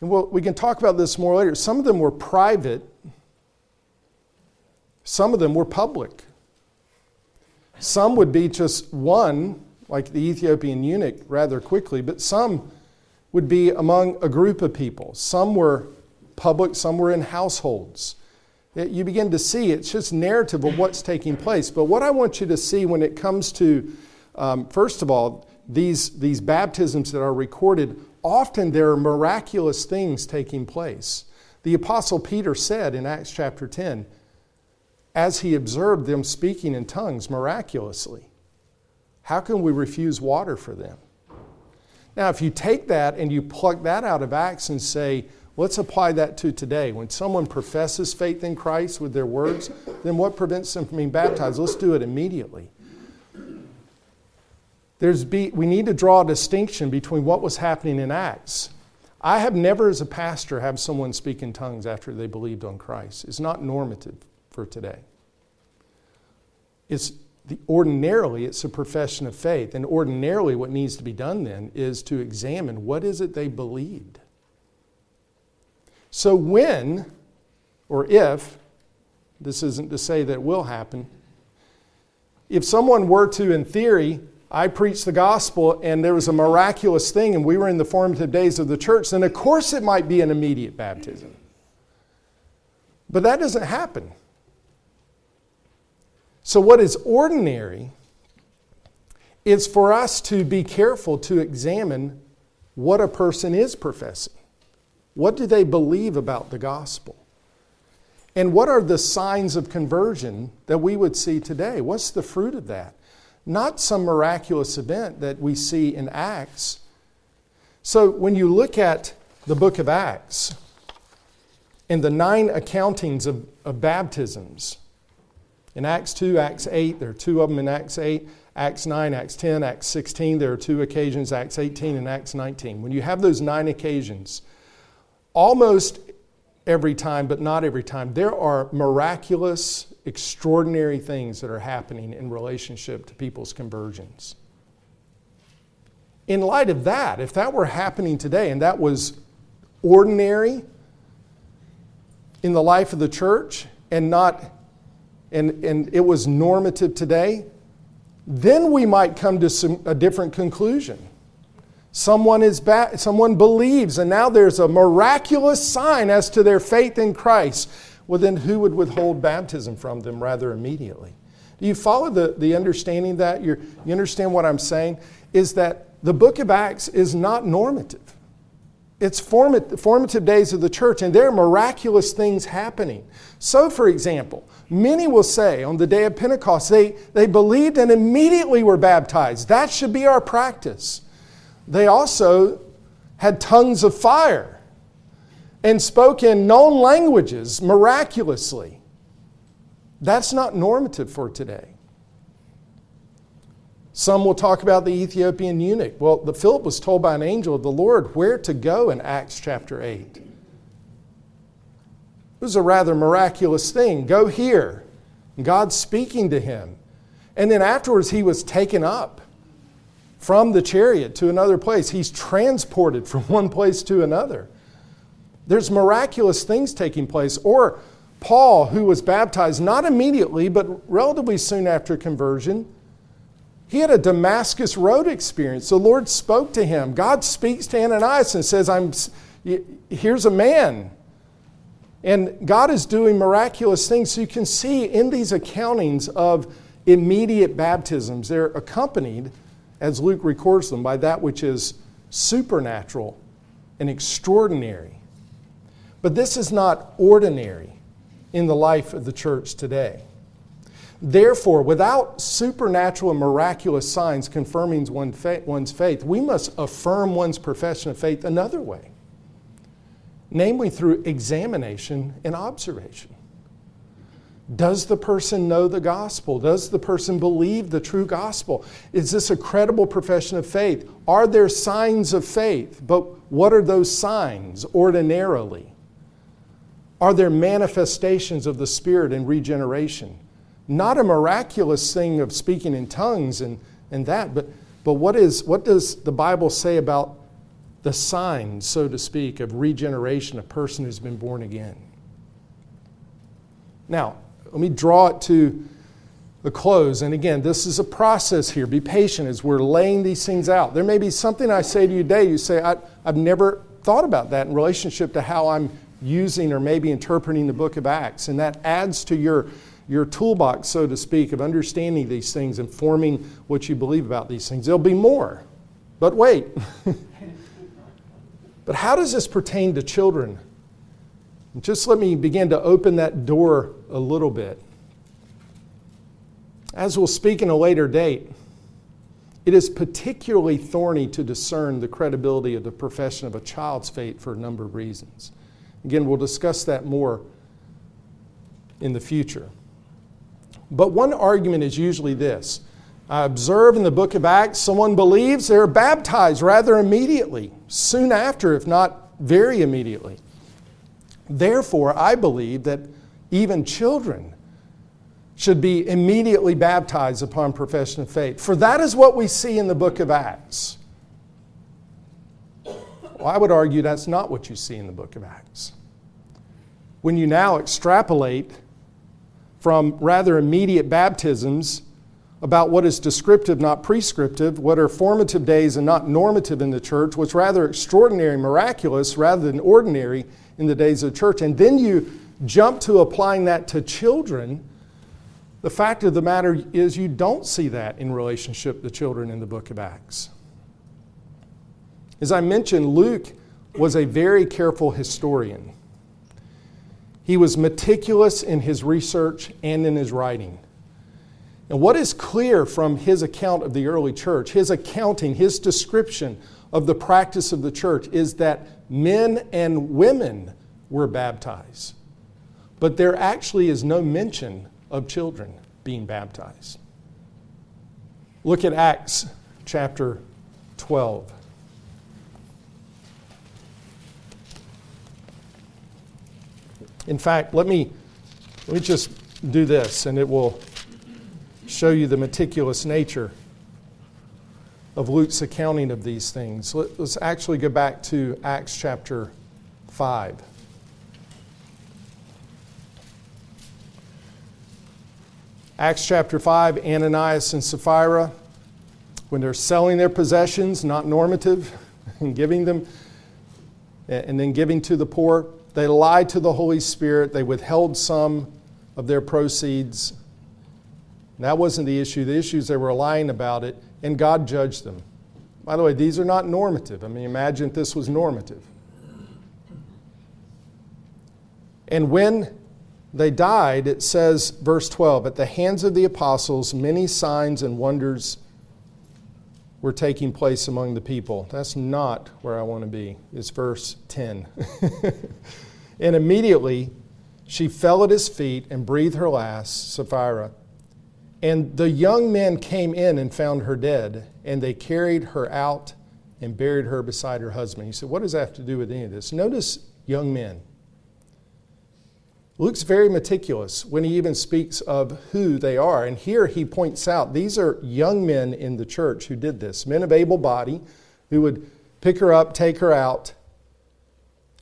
and we'll, we can talk about this more later, some of them were private, some of them were public. Some would be just one, like the Ethiopian eunuch, rather quickly, but some would be among a group of people. Some were public, some were in households. You begin to see it's just narrative of what's taking place. But what I want you to see when it comes to um, first of all, these, these baptisms that are recorded, often there are miraculous things taking place. The Apostle Peter said in Acts chapter 10, as he observed them speaking in tongues miraculously, how can we refuse water for them? Now, if you take that and you pluck that out of Acts and say, let's apply that to today. When someone professes faith in Christ with their words, then what prevents them from being baptized? Let's do it immediately. There's be, we need to draw a distinction between what was happening in Acts. I have never, as a pastor, have someone speak in tongues after they believed on Christ. It's not normative for today. It's the, ordinarily it's a profession of faith, and ordinarily what needs to be done then is to examine what is it they believed. So when or if this isn't to say that it will happen, if someone were to, in theory, I preached the gospel and there was a miraculous thing and we were in the formative days of the church, then of course it might be an immediate baptism. But that doesn't happen. So, what is ordinary is for us to be careful to examine what a person is professing. What do they believe about the gospel? And what are the signs of conversion that we would see today? What's the fruit of that? not some miraculous event that we see in Acts. So when you look at the book of Acts and the nine accountings of, of baptisms, in Acts 2, Acts 8, there are two of them in Acts 8, Acts 9, Acts 10, Acts 16, there are two occasions, Acts 18 and Acts 19. When you have those nine occasions, almost every time, but not every time, there are miraculous extraordinary things that are happening in relationship to people's conversions. In light of that, if that were happening today and that was ordinary in the life of the church and not and, and it was normative today, then we might come to some, a different conclusion. Someone, is ba- someone believes, and now there's a miraculous sign as to their faith in Christ well, then who would withhold baptism from them rather immediately? Do you follow the, the understanding that? You're, you understand what I'm saying? Is that the book of Acts is not normative. It's formative, formative days of the church, and there are miraculous things happening. So, for example, many will say on the day of Pentecost, they, they believed and immediately were baptized. That should be our practice. They also had tongues of fire and spoke in known languages miraculously. That's not normative for today. Some will talk about the Ethiopian eunuch. Well, the Philip was told by an angel of the Lord where to go in Acts chapter 8. It was a rather miraculous thing. Go here. God's speaking to him. And then afterwards, he was taken up from the chariot to another place. He's transported from one place to another. There's miraculous things taking place. Or Paul, who was baptized not immediately, but relatively soon after conversion, he had a Damascus Road experience. The Lord spoke to him. God speaks to Ananias and says, I'm, Here's a man. And God is doing miraculous things. So you can see in these accountings of immediate baptisms, they're accompanied, as Luke records them, by that which is supernatural and extraordinary. But this is not ordinary in the life of the church today. Therefore, without supernatural and miraculous signs confirming one's faith, we must affirm one's profession of faith another way, namely through examination and observation. Does the person know the gospel? Does the person believe the true gospel? Is this a credible profession of faith? Are there signs of faith? But what are those signs ordinarily? Are there manifestations of the Spirit and regeneration? Not a miraculous thing of speaking in tongues and, and that, but, but what, is, what does the Bible say about the signs, so to speak, of regeneration, a person who's been born again? Now, let me draw it to the close. And again, this is a process here. Be patient as we're laying these things out. There may be something I say to you today, you say, I, have never thought about that in relationship to how I'm using or maybe interpreting the book of Acts. And that adds to your your toolbox, so to speak, of understanding these things and forming what you believe about these things. There'll be more. But wait. but how does this pertain to children? Just let me begin to open that door a little bit. As we'll speak in a later date, it is particularly thorny to discern the credibility of the profession of a child's faith for a number of reasons. Again, we'll discuss that more in the future. But one argument is usually this I observe in the book of Acts, someone believes they're baptized rather immediately, soon after, if not very immediately. Therefore, I believe that even children should be immediately baptized upon profession of faith. For that is what we see in the book of Acts. Well, I would argue that's not what you see in the book of Acts. When you now extrapolate from rather immediate baptisms about what is descriptive, not prescriptive, what are formative days and not normative in the church, what's rather extraordinary, miraculous, rather than ordinary in the days of the church. And then you jump to applying that to children. The fact of the matter is, you don't see that in relationship to children in the book of Acts. As I mentioned, Luke was a very careful historian. He was meticulous in his research and in his writing. And what is clear from his account of the early church, his accounting, his description of the practice of the church, is that men and women were baptized. But there actually is no mention of children being baptized. Look at Acts chapter 12. In fact, let me, let me just do this, and it will show you the meticulous nature of Luke's accounting of these things. Let, us actually go back to Acts chapter 5. Acts chapter 5, Ananias and Sapphira, when they're selling their possessions, not normative, and giving them, and then giving to the poor. They lied to the Holy Spirit. They withheld some of their proceeds. That wasn't the issue. The issue is they were lying about it, and God judged them. By the way, these are not normative. I mean, imagine if this was normative. And when they died, it says, verse 12, at the hands of the apostles, many signs and wonders were taking place among the people. That's not where I want to be. It's verse 10. and immediately she fell at his feet and breathed her last, Sapphira. And the young men came in and found her dead, and they carried her out and buried her beside her husband. He said, What does that have to do with any of this? Notice young men. Luke's very meticulous when he even speaks of who they are. And here he points out these are young men in the church who did this, men of able body who would pick her up, take her out.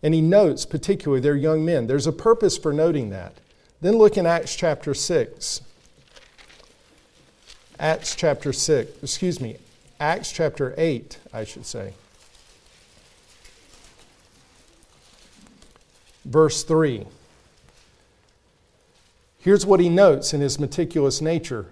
And he notes particularly they're young men. There's a purpose for noting that. Then look in Acts chapter 6. Acts chapter 6, excuse me, Acts chapter 8, I should say. Verse 3. Here's what he notes in his meticulous nature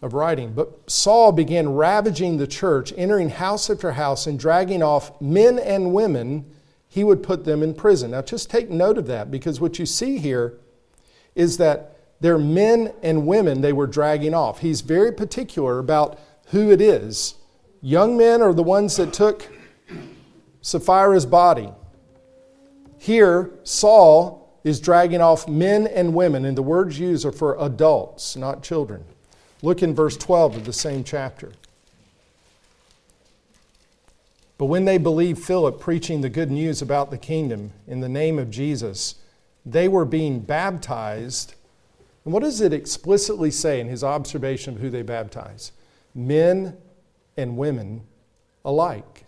of writing. But Saul began ravaging the church, entering house after house, and dragging off men and women. He would put them in prison. Now, just take note of that because what you see here is that they're men and women they were dragging off. He's very particular about who it is. Young men are the ones that took Sapphira's body. Here, Saul is dragging off men and women, and the words used are for adults, not children. Look in verse 12 of the same chapter. But when they believed Philip preaching the good news about the kingdom in the name of Jesus, they were being baptized. And what does it explicitly say in his observation of who they baptize? Men and women alike.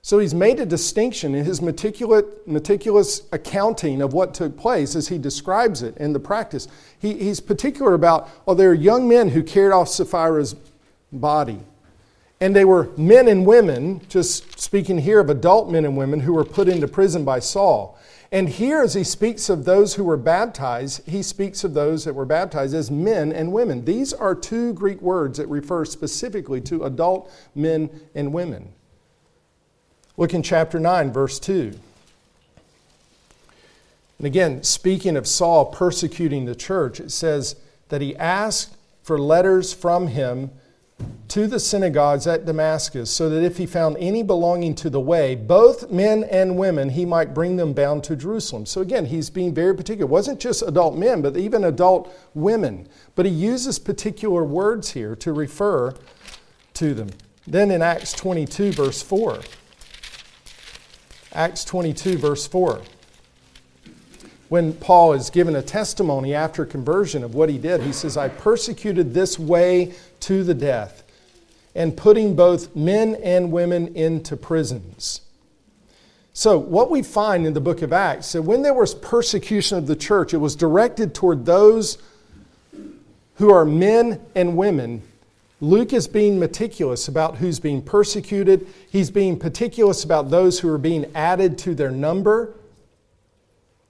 So he's made a distinction in his meticulous, accounting of what took place as he describes it in the practice. He, he's particular about, oh, there are young men who carried off Sapphira's body. And they were men and women, just speaking here of adult men and women, who were put into prison by Saul. And here, as he speaks of those who were baptized, he speaks of those that were baptized as men and women. These are two Greek words that refer specifically to adult men and women. Look in chapter 9, verse 2. And again, speaking of Saul persecuting the church, it says that he asked for letters from him to the synagogues at Damascus, so that if he found any belonging to the way, both men and women, he might bring them bound to Jerusalem. So again, he's being very particular. It wasn't just adult men, but even adult women. But he uses particular words here to refer to them. Then in Acts 22, verse 4. Acts 22, verse 4. When Paul is given a testimony after conversion of what he did, he says, I persecuted this way to the death, and putting both men and women into prisons. So, what we find in the book of Acts, that when there was persecution of the church, it was directed toward those who are men and women Luke is being meticulous about who's being persecuted. He's being meticulous about those who are being added to their number.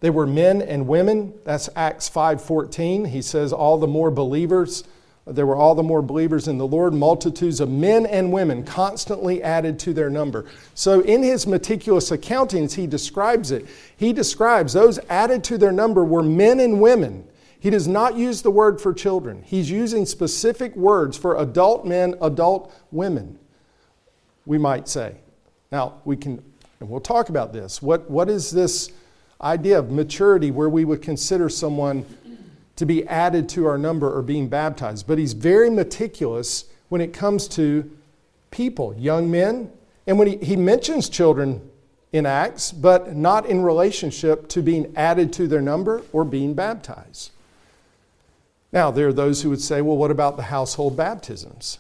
They were men and women. That's Acts 5:14. He says all the more believers there were all the more believers in the Lord, multitudes of men and women constantly added to their number. So, in his meticulous accountings, he describes it. He describes those added to their number were men and women he does not use the word for children. He's using specific words for adult men, adult women, we might say. Now, we can, and we'll talk about this. What, what is this idea of maturity where we would consider someone to be added to our number or being baptized? But he's very meticulous when it comes to people, young men. And when he, he mentions children in Acts, but not in relationship to being added to their number or being baptized. Now, there are those who would say, well, what about the household baptisms?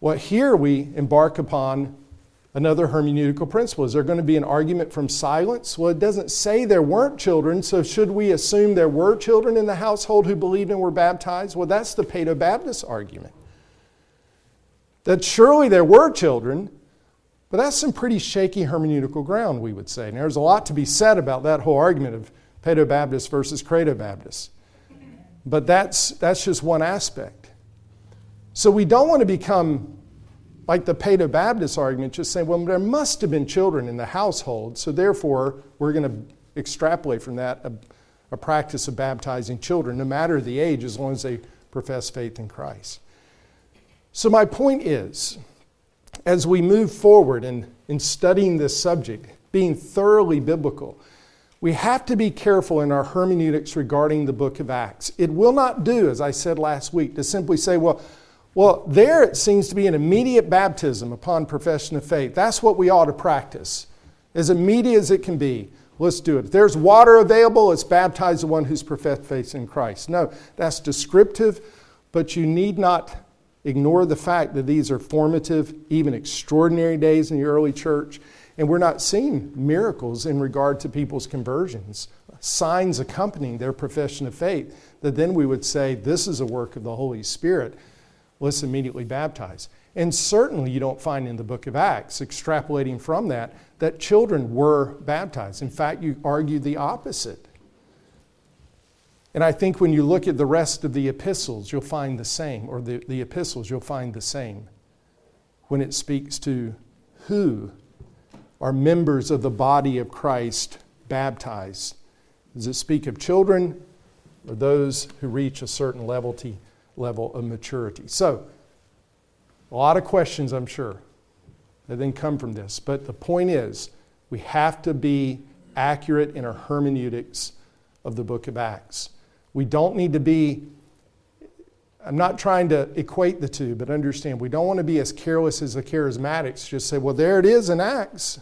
Well, here we embark upon another hermeneutical principle. Is there going to be an argument from silence? Well, it doesn't say there weren't children, so should we assume there were children in the household who believed and were baptized? Well, that's the Paedo Baptist argument. That surely there were children, but that's some pretty shaky hermeneutical ground, we would say. And there's a lot to be said about that whole argument of Paedo Baptist versus Credo Baptist. But that's, that's just one aspect. So we don't want to become like the Paedo Baptist argument, just saying, well, there must have been children in the household, so therefore we're going to extrapolate from that a, a practice of baptizing children, no matter the age, as long as they profess faith in Christ. So, my point is, as we move forward in, in studying this subject, being thoroughly biblical, we have to be careful in our hermeneutics regarding the book of Acts. It will not do, as I said last week, to simply say, well, well, there it seems to be an immediate baptism upon profession of faith. That's what we ought to practice, as immediate as it can be. Let's do it. If there's water available, let's baptize the one who's professed faith in Christ. No, that's descriptive, but you need not ignore the fact that these are formative, even extraordinary days in the early church. And we're not seeing miracles in regard to people's conversions, signs accompanying their profession of faith, that then we would say, This is a work of the Holy Spirit. Let's immediately baptize. And certainly you don't find in the book of Acts, extrapolating from that, that children were baptized. In fact, you argue the opposite. And I think when you look at the rest of the epistles, you'll find the same, or the, the epistles, you'll find the same. When it speaks to who are members of the body of Christ baptized. Does it speak of children or those who reach a certain levelty, level of maturity? So, a lot of questions, I'm sure, that then come from this. But the point is, we have to be accurate in our hermeneutics of the book of Acts. We don't need to be, I'm not trying to equate the two, but understand we don't want to be as careless as the charismatics, just say, well, there it is in Acts.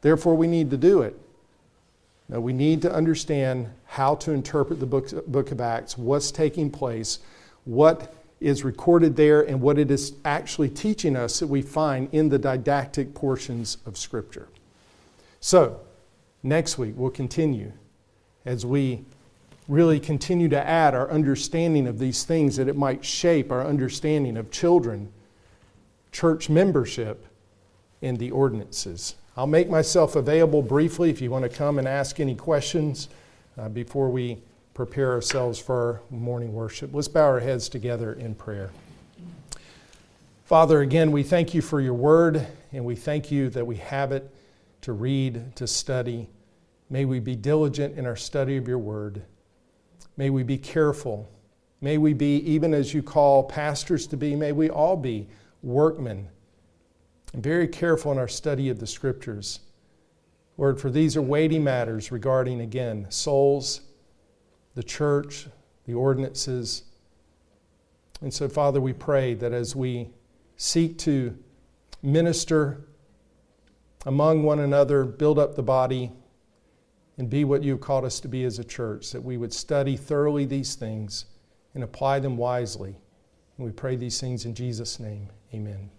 Therefore, we need to do it. No, we need to understand how to interpret the book, book of Acts, what's taking place, what is recorded there, and what it is actually teaching us that we find in the didactic portions of Scripture. So, next week we'll continue as we really continue to add our understanding of these things that it might shape our understanding of children, church membership, and the ordinances. I'll make myself available briefly if you want to come and ask any questions uh, before we prepare ourselves for our morning worship. Let's bow our heads together in prayer. Father, again, we thank you for your word, and we thank you that we have it to read, to study. May we be diligent in our study of your word. May we be careful. May we be, even as you call pastors to be, may we all be workmen and very careful in our study of the scriptures. Lord, for these are weighty matters regarding, again, souls, the church, the ordinances. And so, Father, we pray that as we seek to minister among one another, build up the body, and be what you've called us to be as a church, that we would study thoroughly these things and apply them wisely. And we pray these things in Jesus' name. Amen.